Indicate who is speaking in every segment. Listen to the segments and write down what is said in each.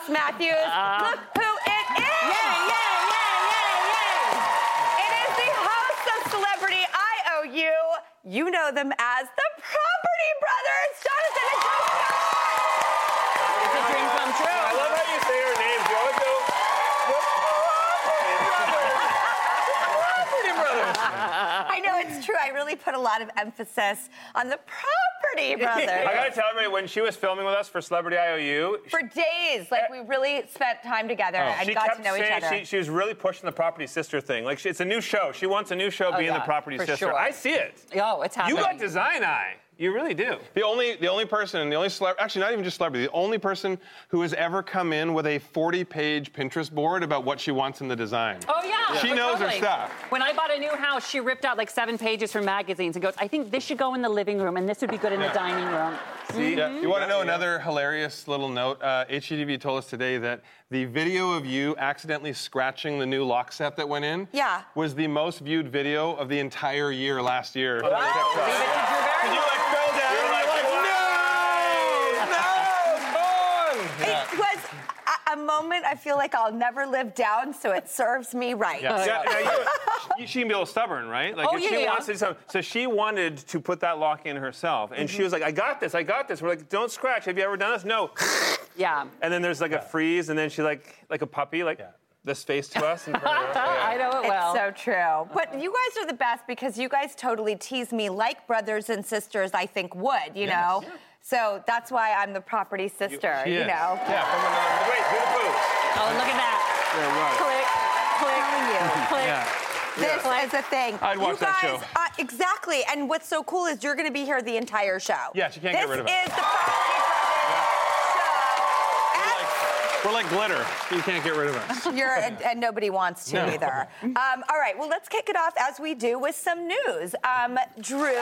Speaker 1: Ross Mathews. Uh-huh. Look who it is. Yeah, yeah, yeah, yeah, yeah. It is the host of Celebrity IOU. You know them as the Property Brothers, Jonathan and Jessica.
Speaker 2: It's a dream come true. I love how you say her names. You always go, Property Brothers.
Speaker 1: I know it's true. I really put a lot of emphasis on the Property Brothers.
Speaker 2: I gotta tell everybody, when she was filming with us for Celebrity IOU,
Speaker 1: For days, like eh. we really spent time together oh. and
Speaker 2: she
Speaker 1: got
Speaker 2: kept
Speaker 1: to know each
Speaker 2: saying
Speaker 1: other.
Speaker 2: she, she was really pushing the property sister thing. Like she, it's a new show. She wants a new show oh, being
Speaker 3: yeah,
Speaker 2: the property sister.
Speaker 3: sure.
Speaker 2: I see it.
Speaker 3: Oh, it's happening.
Speaker 2: You got design eye. You really do.
Speaker 4: The only, the only person, the only celebrity, actually not even just celebrity, the only person who has ever come in with a 40-page Pinterest board about what she wants in the design.
Speaker 3: Oh yeah,
Speaker 4: She
Speaker 3: but
Speaker 4: knows her stuff.
Speaker 3: When I bought a new house, she ripped out like seven pages from magazines and goes, "I think this should go in the living room, and this would be good in the dining room."
Speaker 2: See?
Speaker 4: Yeah. You want to know another hilarious little note? Uh, HGTV told us today that the video of you accidentally scratching the new lock set that went in
Speaker 1: Yeah.
Speaker 4: was the most viewed video of the entire year last year.
Speaker 3: Leave it to Drew Barrymore.
Speaker 2: like fell down.
Speaker 4: You're
Speaker 2: like,
Speaker 4: like,
Speaker 2: no, no, come on.
Speaker 1: It was a, a moment I feel like I'll never live down, so it serves me right.
Speaker 2: Yeah, now you, she- she can be a little stubborn, right? Like
Speaker 3: Oh,
Speaker 2: if
Speaker 3: yeah,
Speaker 2: she
Speaker 3: yeah.
Speaker 2: wants to do something. So she wanted to put that lock in herself, and
Speaker 3: Mm-hmm.
Speaker 2: she was like, "I got this, I got this." We're like, "Don't scratch. Have you ever done this?" No.
Speaker 3: Yeah.
Speaker 2: And then there's like a freeze, and then she like like a puppy, like this face to us. And
Speaker 3: I know it well.
Speaker 1: It's so true. But you guys are the best because you guys totally tease me like brothers and sisters, I think, would, you know? So that's why I'm the property sister,
Speaker 4: She
Speaker 1: you know?
Speaker 2: yeah, from another. Wait, who the
Speaker 3: oh, look at that. Click, click, on you. click.
Speaker 1: This is a thing.
Speaker 4: I'd watch
Speaker 1: you
Speaker 4: that show.
Speaker 1: Uh, exactly. And what's so cool is you're going to be here the entire show.
Speaker 4: Yeah, she can't get rid of us.
Speaker 1: This is the Property Brothers.
Speaker 4: We're like glitter. You can't get rid of us.
Speaker 1: You're, and, and nobody wants to either. Um, all right. Well, let's kick it off as we do with some news. Um, Drew,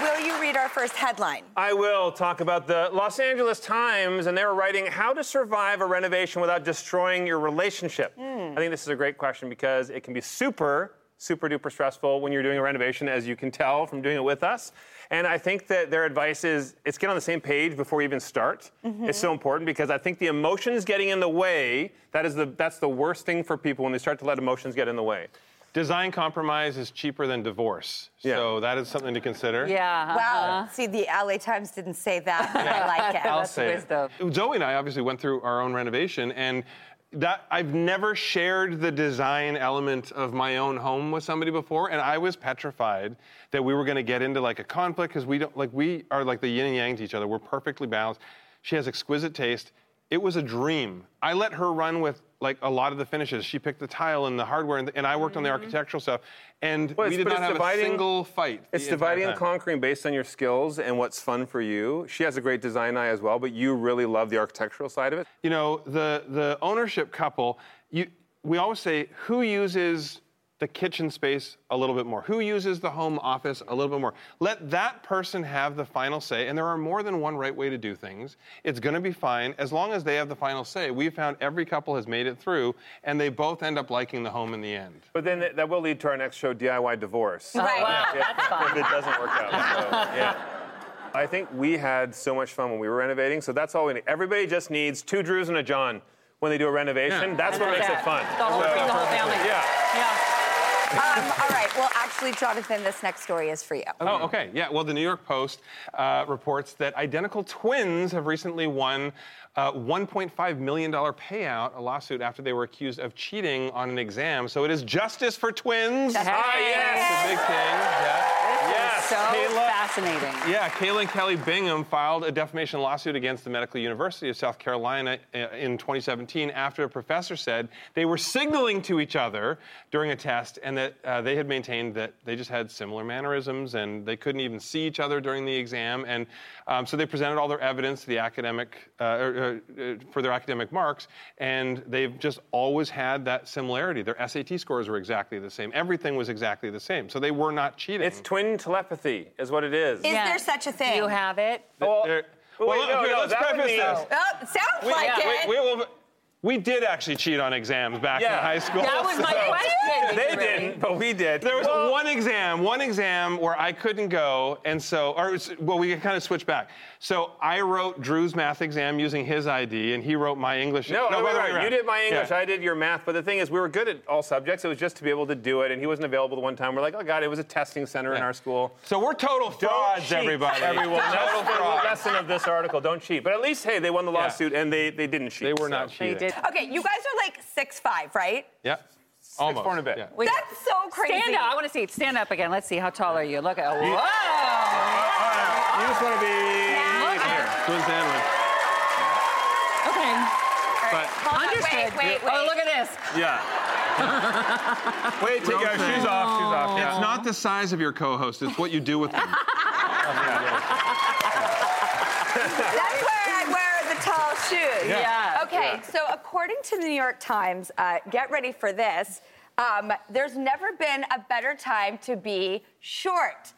Speaker 1: will you read our first headline?
Speaker 2: I will talk about the Los Angeles Times, and they were writing how to survive a renovation without destroying your relationship. Hmm. I think this is a great question because it can be super, super duper stressful when you're doing a renovation, as you can tell from doing it with us. And I think that their advice is it's get on the same page before you even start. Mm-hmm. It's so important because I think the emotions getting in the way, that is the that's the worst thing for people when they start to let emotions get in the way.
Speaker 4: Design compromise is cheaper than divorce.
Speaker 2: Yeah.
Speaker 4: So that is something to consider.
Speaker 3: Yeah. Uh-huh.
Speaker 1: Wow. See, the LA Times didn't say that, but I like it.
Speaker 4: I'll
Speaker 3: That's
Speaker 4: say
Speaker 3: wisdom.
Speaker 4: it. Zooey and I obviously went through our own renovation, and that I've never shared the design element of my own home with somebody before, and I was petrified that we were going to get into like a conflict because we don't like we are like the yin and yang to each other. We're perfectly balanced. She has exquisite taste. It was a dream. I let her run with like a lot of the finishes. She picked the tile and the hardware, and, and I worked on the mm-hmm. architectural stuff. And
Speaker 2: Well,
Speaker 4: we did not have
Speaker 2: dividing-
Speaker 4: a single fight.
Speaker 2: It's dividing and conquering based on your skills and what's fun for you. She has a great design eye as well, but you really love the architectural side of it.
Speaker 4: you know the the ownership couple you we always say who uses the kitchen space a little bit more? Who uses the home office a little bit more? Let that person have the final say, and there are more than one right way to do things. It's going to be fine as long as they have the final say. We've found every couple has made it through, and they both end up liking the home in the end.
Speaker 2: But then that- that will lead to our next show, DIY divorce.
Speaker 1: Right.
Speaker 3: wow.
Speaker 2: if it doesn't work out. So, yeah. I think we had so much fun when we were renovating, so that's all we need. Everybody just needs two Drews and a John when they do a renovation.
Speaker 4: Yeah.
Speaker 2: That's what makes it fun.
Speaker 3: The whole,
Speaker 2: So-
Speaker 3: bring the whole family.
Speaker 2: Yeah.
Speaker 3: Yeah.
Speaker 1: Um, all right. Well, actually, Jonathan, this next story is for you.
Speaker 4: Oh, okay. Yeah. Well, the New York Post uh, reports that identical twins have recently won a $1.5 million payout, a lawsuit after they were accused of cheating on an exam. So it is justice for twins.
Speaker 2: Ah, yes.
Speaker 4: It's a big thing. Yeah.
Speaker 2: Yes.
Speaker 3: So
Speaker 4: Kayla-
Speaker 3: fascinating.
Speaker 4: Yeah, Kayla and Kelly Bingham filed a defamation lawsuit against the Medical University of South Carolina uh, in 2017 after a professor said they were signaling to each other during a test and that uh, they had maintained that they just had similar mannerisms and they couldn't even see each other during the exam. And um, so they presented all their evidence to the academic, uh, er, uh, for their academic marks, and they've just always had that similarity. Their SAT scores were exactly the same. Everything was exactly the same. So they were not cheating.
Speaker 2: It's twin telepathy, is what it is.
Speaker 1: Is there such a thing?
Speaker 3: Do you have it?
Speaker 2: Well,
Speaker 4: They're-
Speaker 2: well,
Speaker 4: well,
Speaker 2: wait, no,
Speaker 4: okay,
Speaker 2: no,
Speaker 4: let's
Speaker 2: that would
Speaker 4: preface
Speaker 2: be-
Speaker 4: this.
Speaker 1: Oh, sounds
Speaker 4: We,
Speaker 1: like
Speaker 4: yeah,
Speaker 1: it.
Speaker 4: we, we, will- we did actually cheat on exams back
Speaker 2: Yeah.
Speaker 4: in high school.
Speaker 3: That was my
Speaker 4: So-
Speaker 3: question.
Speaker 2: They
Speaker 3: Did you really?
Speaker 2: didn't, but we did.
Speaker 4: There was
Speaker 2: Well,
Speaker 4: one exam, one exam where I couldn't go, and so, or it's- well, we kind of switched back. So I wrote Drew's math exam using his ID, and he wrote my English.
Speaker 2: No, no,
Speaker 4: by the
Speaker 2: right,
Speaker 4: way
Speaker 2: You did my English,
Speaker 4: Yeah.
Speaker 2: I did your math. But the thing is, we were good at all subjects. It was just to be able to do it, and he wasn't available the one time. We're like, oh god, it was a testing center in our school.
Speaker 4: So we're total
Speaker 2: Don't
Speaker 4: frauds,
Speaker 2: cheat,
Speaker 4: everybody.
Speaker 2: Everyone,
Speaker 4: total
Speaker 2: the
Speaker 4: frauds.
Speaker 2: lesson of this article. Don't cheat. But at least, hey, they won the
Speaker 4: Yeah.
Speaker 2: lawsuit, and they, they didn't cheat.
Speaker 4: They were
Speaker 2: so.
Speaker 4: not
Speaker 3: They
Speaker 4: cheating.
Speaker 3: Did.
Speaker 1: okay, you guys are like six five, right?
Speaker 4: Yeah. Almost.
Speaker 2: four and a bit.
Speaker 4: Yeah.
Speaker 1: That's so crazy.
Speaker 3: Stand up. I want to see it. Stand up again. Let's see. How tall are you? Look at. Whoa.
Speaker 2: You just want to be here.
Speaker 4: Twin sandwich.
Speaker 3: Okay.
Speaker 4: But
Speaker 1: Hold
Speaker 3: Understood.
Speaker 1: Wait, wait, wait.
Speaker 3: Oh, look at this.
Speaker 2: Yeah. Wait, take your shoes off. Shoes off. Yeah.
Speaker 4: it's not the size of your co-host; it's what you do with them.
Speaker 1: That's where I wear the tall shoes.
Speaker 3: Yeah.
Speaker 1: Okay, so according to the New York Times, uh, get ready for this. Um, there's never been a better time to be short.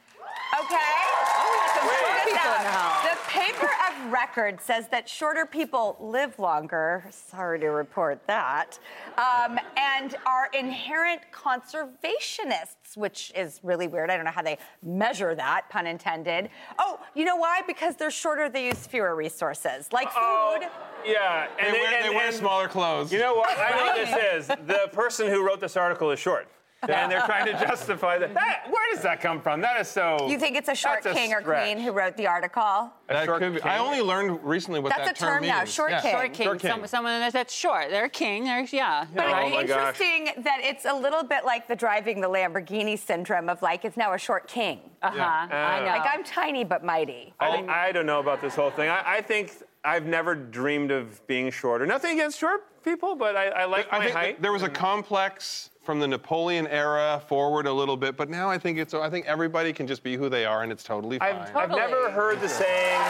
Speaker 1: Okay?
Speaker 3: Oh, we got some short
Speaker 1: Check this
Speaker 3: people in the
Speaker 1: out.
Speaker 3: house.
Speaker 1: The paper of record says that shorter people live longer. Sorry to report that. Um, and are inherent conservationists, which is really weird. I don't know how they measure that, pun intended. Oh, you know why? Because they're shorter, they use fewer resources, like
Speaker 2: Oh,
Speaker 1: food.
Speaker 2: yeah.
Speaker 4: They
Speaker 2: And
Speaker 4: wear,
Speaker 2: and-
Speaker 4: they wear
Speaker 2: and-
Speaker 4: smaller clothes.
Speaker 2: You know what? I know what this is. The person who wrote this article is short. And they're trying to justify that. that. Where does that come from? That is so.
Speaker 1: You think it's a short
Speaker 2: a
Speaker 1: king or
Speaker 2: stretch.
Speaker 1: queen who wrote the article?
Speaker 4: that
Speaker 2: short
Speaker 4: could be.
Speaker 2: king.
Speaker 4: I only learned recently what
Speaker 1: That's
Speaker 4: that
Speaker 1: a term now,
Speaker 4: means.
Speaker 1: short
Speaker 4: Yeah.
Speaker 1: king.
Speaker 3: Short king.
Speaker 4: Short king.
Speaker 3: Some, someone that's- that's short. They're a king. They're yeah.
Speaker 1: But
Speaker 2: Oh
Speaker 1: it's
Speaker 2: my gosh.
Speaker 1: interesting that it's a little bit like the driving the Lamborghini syndrome of like it's now a short king.
Speaker 3: Uh huh. I know.
Speaker 1: Like I'm tiny but mighty.
Speaker 2: I, think- I don't know about this whole thing. I, I think I've never dreamed of being shorter. Nothing against short people, but I, I like
Speaker 4: I
Speaker 2: my
Speaker 4: think
Speaker 2: height.
Speaker 4: there was a complex from the Napoleon era forward a little bit, but now I think it's. I think everybody can just be who they are, and it's totally fine.
Speaker 2: I've, I've never heard the saying.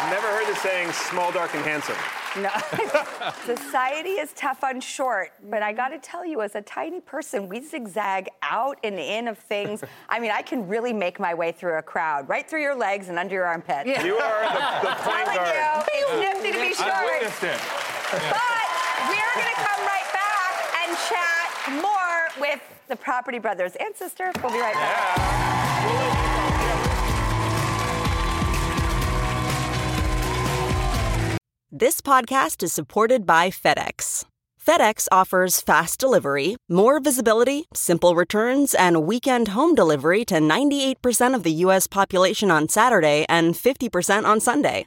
Speaker 2: I've never heard the saying "small, dark, and handsome."
Speaker 1: No. Society is tough on short, but I got to tell you, as a tiny person, we zigzag out and in of things. I mean, I can really make my way through a crowd, right through your legs and under your armpits.
Speaker 3: Yeah.
Speaker 2: You are the, the point
Speaker 1: Telling
Speaker 2: guard.
Speaker 1: you, it's nifty to be short.
Speaker 4: I witnessed it.
Speaker 1: But we're going to come right back and chat more with the Property Brothers and sister. We'll be right back.
Speaker 5: This podcast is supported by FedEx. FedEx offers fast delivery, more visibility, simple returns, and weekend home delivery to 98% of the U.S. population on Saturday and 50% on Sunday.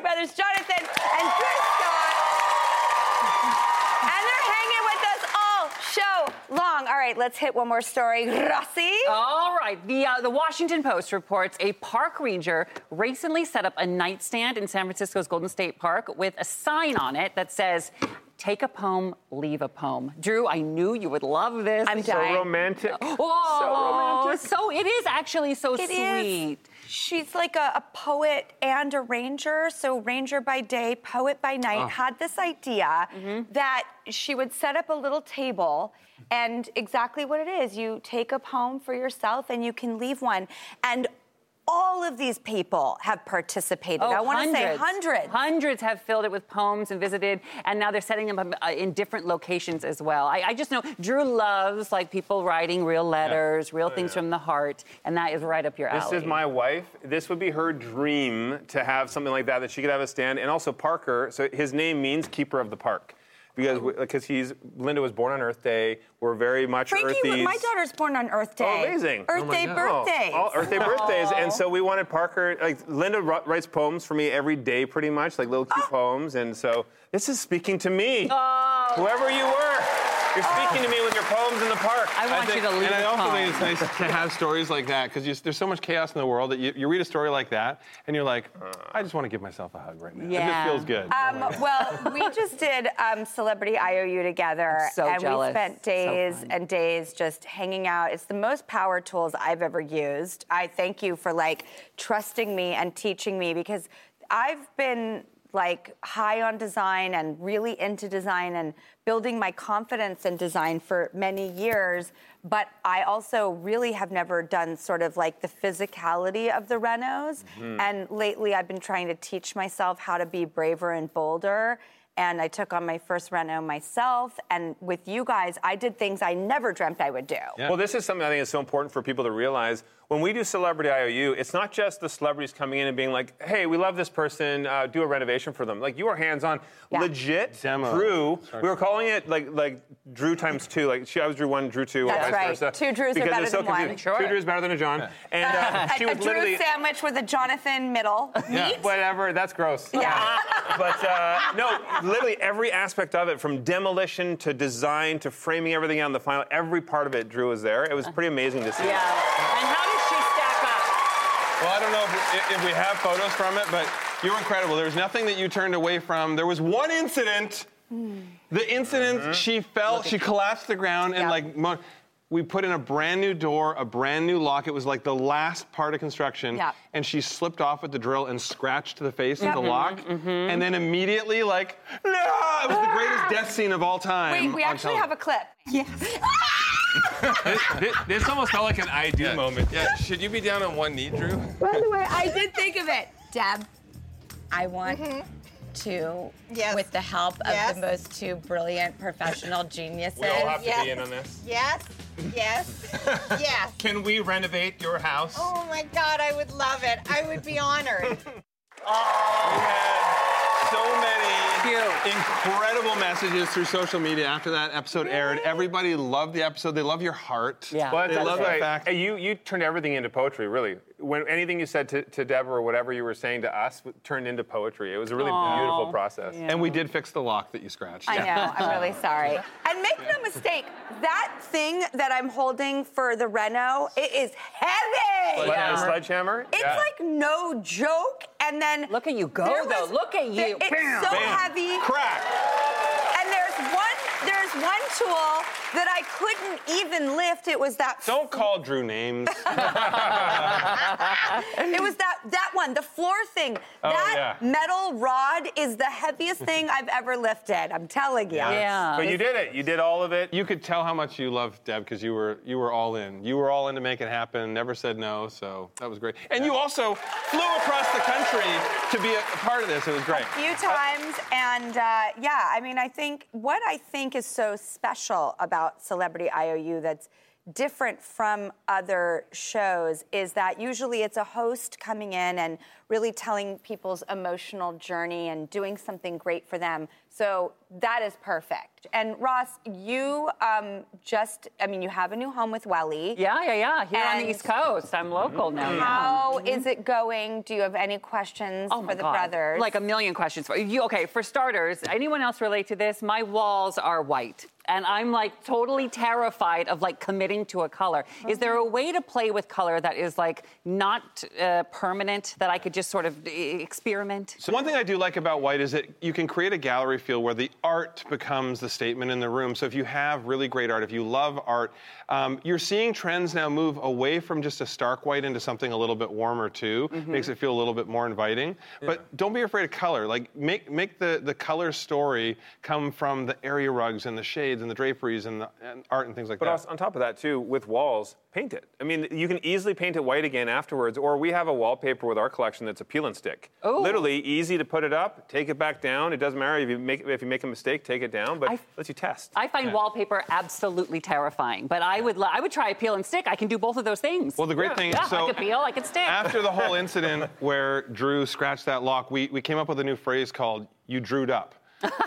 Speaker 1: Brothers, Jonathan and Drew Scott. And they're hanging with us all show long. All right, let's hit one more story. Rossi.
Speaker 3: All right. The, uh, the Washington Post reports a park ranger recently set up a nightstand in San Francisco's Golden Gate Park with a sign on it that says, Take a poem, leave a poem. Drew, I knew you would love this.
Speaker 1: I'm
Speaker 2: So
Speaker 1: dying.
Speaker 2: romantic.
Speaker 3: Oh,
Speaker 2: So romantic.
Speaker 3: Oh, so it is actually so
Speaker 1: It is.
Speaker 3: sweet.
Speaker 1: She's like a, a poet and a ranger. So, ranger by day, poet by night, ah. had this idea mm-hmm. that she would set up a little table. And exactly what it is you take a poem for yourself and you can leave one. And all of these people have participated. I want to say hundreds.
Speaker 3: Hundreds have filled it with poems and visited, and now they're setting them up uh, in different locations as well. I, I just know Drew loves like people writing real letters, real things from the heart, and that is right up your alley.
Speaker 2: Oh, This is my wife. This would be her dream to have something like that that she could have a stand. And also Parker. So his name means keeper of the park. Because because he's Linda was born on Earth Day. We're very much
Speaker 1: Frankie,
Speaker 2: earthies.
Speaker 1: my daughter's born on Earth Day.
Speaker 2: Oh, amazing.
Speaker 1: Earth oh Day birthdays.
Speaker 2: All Earth Day birthdays. And so we wanted Parker, like Linda wr- writes poems for me every day pretty much, like little cute ah. poems. And so this is speaking to me.
Speaker 3: Oh.
Speaker 2: Whoever you were, you're speaking to me with your poems in the park.
Speaker 3: I want
Speaker 4: think-
Speaker 3: you to leave
Speaker 4: and I
Speaker 3: a
Speaker 4: also
Speaker 3: poem.
Speaker 4: think it's nice to have stories like that because there's so much chaos in the world that you, you read a story like that and you're like, I just want to give myself a hug right now. It
Speaker 3: Yeah.
Speaker 4: just feels good.
Speaker 1: Um, well, we just did um, Celebrity IOU together,
Speaker 3: I'm so
Speaker 1: and
Speaker 3: jealous.
Speaker 1: we spent days
Speaker 3: fun.
Speaker 1: and days just hanging out. It's the most power tools I've ever used. I thank you for like trusting me and teaching me because I've been like high on design and really into design and building my confidence in design for many years. But I also really have never done sort of like the physicality of the renos. Mm-hmm. And lately I've been trying to teach myself how to be braver and bolder. And I took on my first reno myself. And with you guys, I did things I never dreamt I would do.
Speaker 2: Well, this is something I think is so important for people to realize. When we do Celebrity IOU, it's not just the celebrities coming in and being like, hey, we love this person, uh, do a renovation for them. Like, you are hands on.
Speaker 1: Yeah.
Speaker 2: Legit,
Speaker 4: Demo.
Speaker 2: Drew, we were calling it like like Drew times two. Like, she, I was Drew one, Drew two,
Speaker 1: That's
Speaker 2: and vice
Speaker 1: right.
Speaker 2: versa.
Speaker 1: Two Drews are better
Speaker 2: so
Speaker 1: than one.
Speaker 3: Sure.
Speaker 2: Two Drews better than a John. And uh, she
Speaker 1: a, a
Speaker 2: was
Speaker 1: Drew
Speaker 2: literally.
Speaker 1: sandwich with a Jonathan middle.
Speaker 2: Yeah,
Speaker 1: Meat?
Speaker 2: whatever. That's gross.
Speaker 1: Yeah.
Speaker 2: but uh, no, literally every aspect of it, from demolition to design to framing everything out on the final, every part of it, Drew was there. It was pretty amazing to see.
Speaker 3: Yeah. And how does she stack up?
Speaker 4: Well, I don't know if, if we have photos from it, but you're incredible. There was nothing that you turned away from. There was one incident. The incident, mm-hmm. she fell, she collapsed the ground, and
Speaker 1: Yeah.
Speaker 4: like, mo- we put in a brand new door, a brand new lock. It was like the last part of construction,
Speaker 1: Yeah.
Speaker 4: and she slipped off with the drill and scratched the face
Speaker 1: Yep.
Speaker 4: of the mm-hmm, lock, mm-hmm. and then immediately, like, no! It was the greatest death scene of all time.
Speaker 1: Wait, we
Speaker 4: on
Speaker 1: actually have a
Speaker 4: television.
Speaker 1: clip.
Speaker 6: This, this almost felt like an I do moment.
Speaker 7: Yeah, should you be down on one knee, Drew?
Speaker 1: By the way, I did think of it. Deb, I want mm-hmm. to,
Speaker 8: Yes.
Speaker 1: with the help of
Speaker 8: Yes.
Speaker 1: the most two brilliant professional geniuses.
Speaker 2: We all have to
Speaker 8: Yeah.
Speaker 2: be in on this.
Speaker 8: Yes, yes, yes.
Speaker 6: Can we renovate your house?
Speaker 8: Oh my God, I would love it. I would be honored.
Speaker 4: Oh, we had so many incredible messages through social media after that episode aired. Everybody loved the episode. They love your heart.
Speaker 3: Yeah.
Speaker 2: But
Speaker 4: they love
Speaker 2: right.
Speaker 4: the fact.
Speaker 2: Hey, You you turned everything into poetry, really. When anything you said to, to Deborah or whatever you were saying to us w- turned into poetry. It was a really
Speaker 3: Aw.
Speaker 2: beautiful process.
Speaker 4: And we did fix the lock that you scratched.
Speaker 1: I know. I'm really sorry. And make no mistake, that thing that I'm holding for the Reno, it is heavy.
Speaker 2: Sled- a sledgehammer?
Speaker 1: It's
Speaker 2: Yeah.
Speaker 1: like no joke. And then
Speaker 3: Look at you go, though.
Speaker 1: was-
Speaker 3: Look at
Speaker 1: there-
Speaker 3: you.
Speaker 1: It's
Speaker 3: Bam.
Speaker 1: so
Speaker 3: Bam.
Speaker 1: heavy.
Speaker 2: Crack.
Speaker 1: And there's one there's one tool that I couldn't even lift. It was that
Speaker 4: Don't call Drew names.
Speaker 1: it was that that one, the floor thing.
Speaker 4: Oh,
Speaker 1: that
Speaker 4: yeah.
Speaker 1: metal rod is the heaviest thing I've ever lifted. I'm telling you. Yeah.
Speaker 2: But you did it. You did all of it.
Speaker 4: You could tell how much you loved Deb because you were you were all in. You were all in to make it happen. Never said no, so that was great. And you also flew across the country to be a, part of this. It was great.
Speaker 1: a few times and uh, yeah i mean i think what i think is so special about celebrity iou that's different from other shows is that usually it's a host coming in and really telling people's emotional journey and doing something great for them so that is perfect and ross you um, just i mean you have a new home with welly
Speaker 3: Yeah, yeah, yeah. Here on the East Coast. I'm local now. yeah.
Speaker 1: How is it going do you have any questions
Speaker 3: Oh
Speaker 1: for
Speaker 3: my
Speaker 1: the
Speaker 3: God.
Speaker 1: brothers
Speaker 3: Like a million questions. for you. Okay, for starters, anyone else relate to this? My walls are white. And I'm like totally terrified of like committing to a color. Is there a way to play with color that is like not uh, permanent that I could just sort of experiment?
Speaker 4: So one thing I do like about white is that you can create a gallery feel where the art becomes the statement in the room. So if you have really great art, if you love art, um, you're seeing trends now move away from just a stark white into something a little bit warmer too. Makes it feel a little bit more inviting. But don't be afraid of color. Like make make the the color story come from the area rugs and the shades and the draperies and the and art and things like
Speaker 2: But
Speaker 4: that.
Speaker 2: But on top of that, too, with walls, paint it. I mean, you can easily paint it white again afterwards, or we have a wallpaper with our collection that's a peel and stick.
Speaker 3: Oh.
Speaker 2: Literally easy to put it up, take it back down. It doesn't matter if you make if you make a mistake, take it down, but
Speaker 3: I-
Speaker 2: lets you test.
Speaker 3: I find wallpaper absolutely terrifying, but I would lo- I would try a peel and stick. I can do both of those things.
Speaker 4: Well, the great
Speaker 3: Yeah,
Speaker 4: thing
Speaker 3: yeah,
Speaker 4: is, so
Speaker 3: I could peel, I could stick.
Speaker 4: After the whole incident where Drew scratched that lock, we, we came up with a new phrase called "you drewed up,"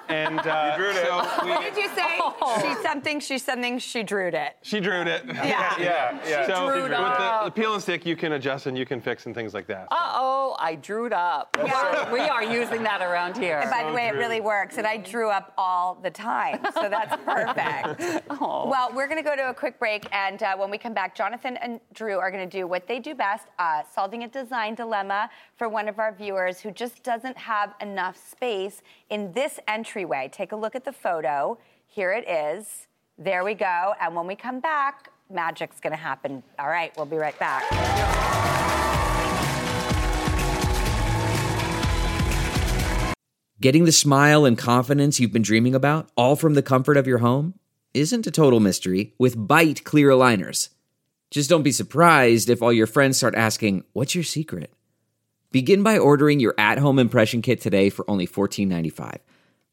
Speaker 4: and uh,
Speaker 2: You drewed it.
Speaker 4: so we,
Speaker 1: What did you say?
Speaker 3: Oh.
Speaker 1: She's something, she's something, she drew it.
Speaker 4: she drew it.
Speaker 1: Yeah.
Speaker 2: yeah, yeah.
Speaker 4: She So
Speaker 3: drewed
Speaker 4: with the,
Speaker 3: up.
Speaker 4: the peel and stick, you can adjust and you can fix and things like that.
Speaker 3: Uh oh, I drew it up.
Speaker 1: Yeah.
Speaker 3: we are using that around here.
Speaker 1: And by the way, it really works. And I drew up all the time. So that's perfect. oh. Well, we're going to go to a quick break. And uh, when we come back, Jonathan and Drew are going to do what they do best uh, solving a design dilemma for one of our viewers who just doesn't have enough space in this entryway. Take a look at the photo. Here it is. There we go. And when we come back, magic's going to happen. All right, we'll be right back.
Speaker 9: Getting the smile and confidence you've been dreaming about, all from the comfort of your home, isn't a total mystery with Byte clear aligners. Just don't be surprised if all your friends start asking, What's your secret? Begin by ordering your at home impression kit today for only $14.95.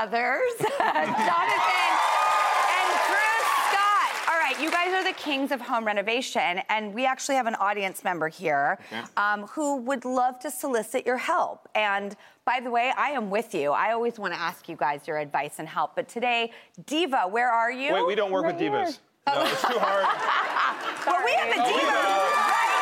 Speaker 1: Brothers, Jonathan and Drew Scott. All right, you guys are the kings of home renovation, and we actually have an audience member here um, who would love to solicit your help. And by the way, I am with you. I always want to ask you guys your advice and help, but today, Diva, where are you?
Speaker 4: Wait, we don't work with divas. No, it's too hard.
Speaker 1: Well, we have a diva right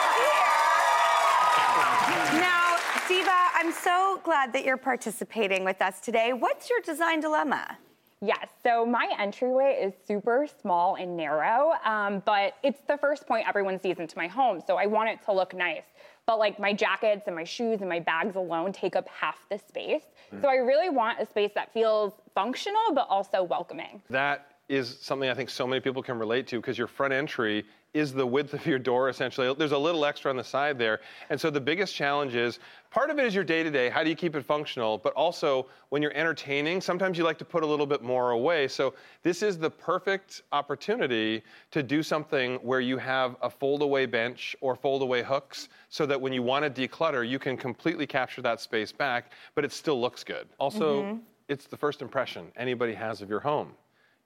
Speaker 1: here. Now, Diva, I'm so glad that you're participating with us today. What's your design dilemma?
Speaker 10: Yes, so my entryway is super small and narrow, um, but it's the first point everyone sees into my home, so I want it to look nice. But like my jackets and my shoes and my bags alone take up half the space.
Speaker 4: Mm.
Speaker 10: So I really want a space that feels functional but also welcoming.
Speaker 4: That is something I think so many people can relate to because your front entry is the width of your door essentially. There's a little extra on the side there. And so the biggest challenge is part of it is your day to day. How do you keep it functional? But also when you're entertaining, sometimes you like to put a little bit more away. So this is the perfect opportunity to do something where you have a fold away bench or fold away hooks so that when you want to declutter, you can completely capture that space back, but it still looks good. Also,
Speaker 11: Mhm.
Speaker 4: it's the first impression anybody has of your home.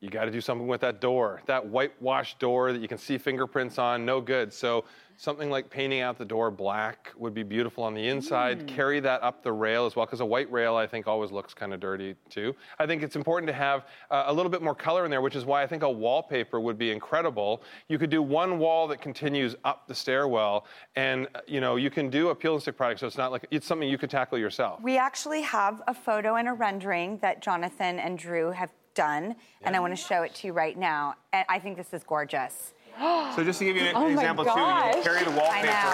Speaker 4: You got to do something with that door, that whitewashed door that you can see fingerprints on, no good. So something like painting out the door black would be beautiful on the inside. Carry that up the rail as well, because a white rail I think always looks kind of dirty too. I think it's important to have uh, a little bit more color in there, which is why I think a wallpaper would be incredible. You could do one wall that continues up the stairwell, and you know you can do a peel and stick product, so it's not like it's something you could tackle yourself.
Speaker 1: We actually have a photo and a rendering that Jonathan and Drew have done, and I want to show it to you right now. And I think this is gorgeous.
Speaker 2: So just to give you an
Speaker 1: Oh my
Speaker 2: example too, you can carry the
Speaker 1: I
Speaker 2: wallpaper.
Speaker 1: know.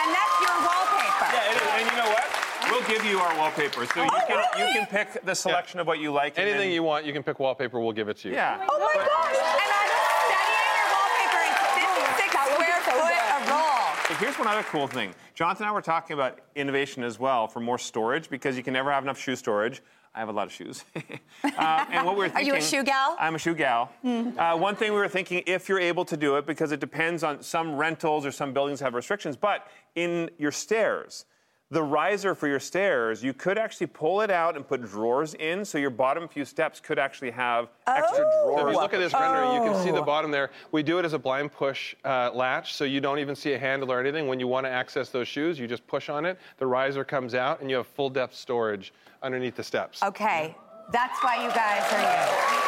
Speaker 1: And that's your wallpaper.
Speaker 2: Yeah, it is. and you know what? We'll give you our wallpaper, so you oh, can you can pick the selection of what you like. and
Speaker 4: Anything
Speaker 2: then-
Speaker 4: you want, you can pick wallpaper. We'll give it to you.
Speaker 2: Yeah.
Speaker 1: Oh my gosh! And I'm studying your wallpaper. It's 56 square foot a roll.
Speaker 2: So here's one other cool thing. Jonathan and I were talking about innovation as well for more storage because you can never have enough shoe storage. I have a lot of shoes. uh, and what we were
Speaker 1: Are
Speaker 2: thinking.
Speaker 1: Are you a shoe gal?
Speaker 2: I'm a shoe gal.
Speaker 1: Hmm.
Speaker 2: Uh, one thing we were thinking, if you're able to do it, because it depends on some rentals or some buildings have restrictions, but in your stairs, the riser for your stairs, you could actually pull it out and put drawers in, so your bottom few steps could actually have extra
Speaker 1: Oh.
Speaker 2: drawers.
Speaker 4: So if you look at this rendering, you can see the
Speaker 2: Oh.
Speaker 4: bottom there. We do it as a blind push uh, latch, so you don't even see a handle or anything. When you want to access those shoes, you just push on it. The riser comes out, and you have full depth storage underneath the steps.
Speaker 1: Okay, that's why you guys are you.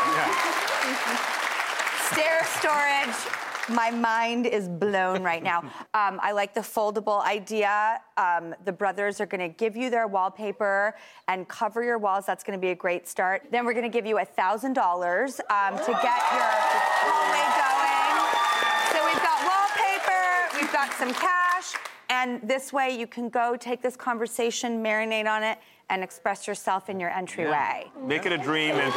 Speaker 1: Stair storage. My mind is blown right now. Um, I like the foldable idea. Um, the brothers are going to give you their wallpaper and cover your walls. That's going to be a great start. Then we're going to give you $1,000 um, to get your hallway going. So we've got wallpaper, we've got some cash, and this way you can go take this conversation, marinate on it, and express yourself in your entryway.
Speaker 2: Make it a dream. and
Speaker 1: And as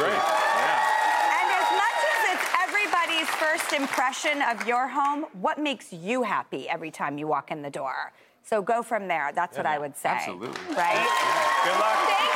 Speaker 1: much as it's everybody's first impression of your home, what makes you happy every time you walk in the door? So go from there. That's what I would say.
Speaker 2: Absolutely.
Speaker 1: Right?
Speaker 2: Good luck.
Speaker 1: Thank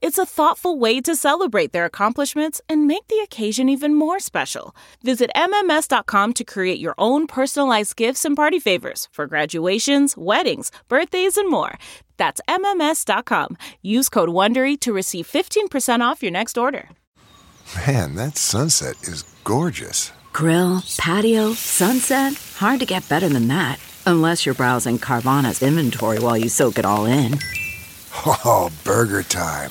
Speaker 11: It's a thoughtful way to celebrate their accomplishments and make the occasion even more special. Visit MMS.com to create your own personalized gifts and party favors for graduations, weddings, birthdays, and more. That's MMS.com. Use code WONDERY to receive 15% off your next order.
Speaker 12: Man, that sunset is gorgeous.
Speaker 13: Grill, patio, sunset. Hard to get better than that. Unless you're browsing Carvana's inventory while you soak it all in.
Speaker 12: Oh, burger time.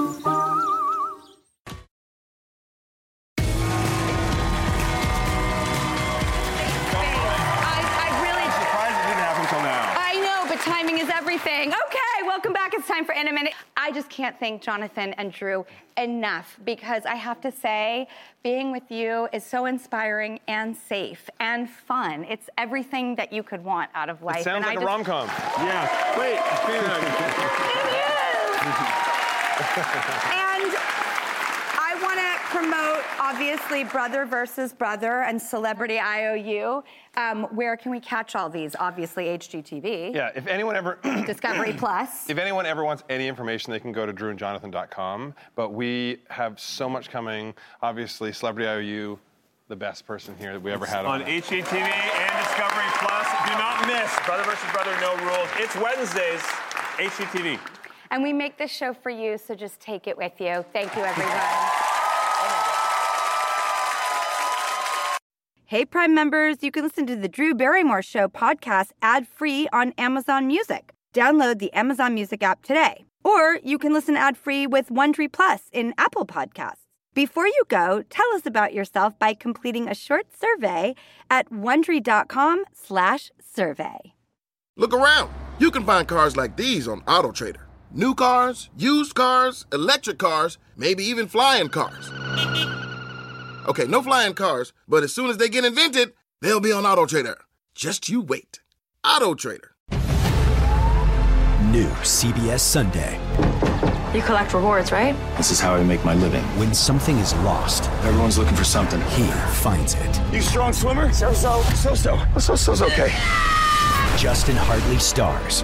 Speaker 1: Can't thank Jonathan and Drew enough because I have to say, being with you is so inspiring and safe and fun. It's everything that you could want out of life.
Speaker 4: It sounds
Speaker 1: and
Speaker 4: like
Speaker 1: I
Speaker 4: a
Speaker 1: just-
Speaker 4: rom com.
Speaker 2: Yeah. Wait.
Speaker 1: And I want to promote, obviously, Brother versus Brother and Celebrity IOU. Um, where can we catch all these? Obviously, HGTV.
Speaker 4: Yeah, if anyone ever
Speaker 1: Discovery Plus.
Speaker 4: If anyone ever wants any information, they can go to drewandjonathan.com. But we have so much coming. Obviously, Celebrity IOU, the best person here that we ever had
Speaker 2: on
Speaker 4: on.
Speaker 2: HGTV and Discovery Plus. Do not miss Brother versus Brother No Rules. It's Wednesdays, HGTV.
Speaker 1: And we make this show for you, so just take it with you. Thank you, everyone. Hey, Prime members, you can listen to the Drew Barrymore Show podcast ad free on Amazon Music. Download the Amazon Music app today. Or you can listen ad free with Wondery Plus in Apple Podcasts. Before you go, tell us about yourself by completing a short survey at wondery.com/slash survey.
Speaker 14: Look around. You can find cars like these on AutoTrader. New cars, used cars, electric cars, maybe even flying cars. Okay, no flying cars, but as soon as they get invented, they'll be on Auto Trader. Just you wait. Auto Trader.
Speaker 15: New CBS Sunday.
Speaker 16: You collect rewards, right?
Speaker 15: This is how I make my living. When something is lost, everyone's looking for something. He finds it.
Speaker 17: You strong swimmer? So so. So so. So so's okay.
Speaker 15: Justin Hartley stars.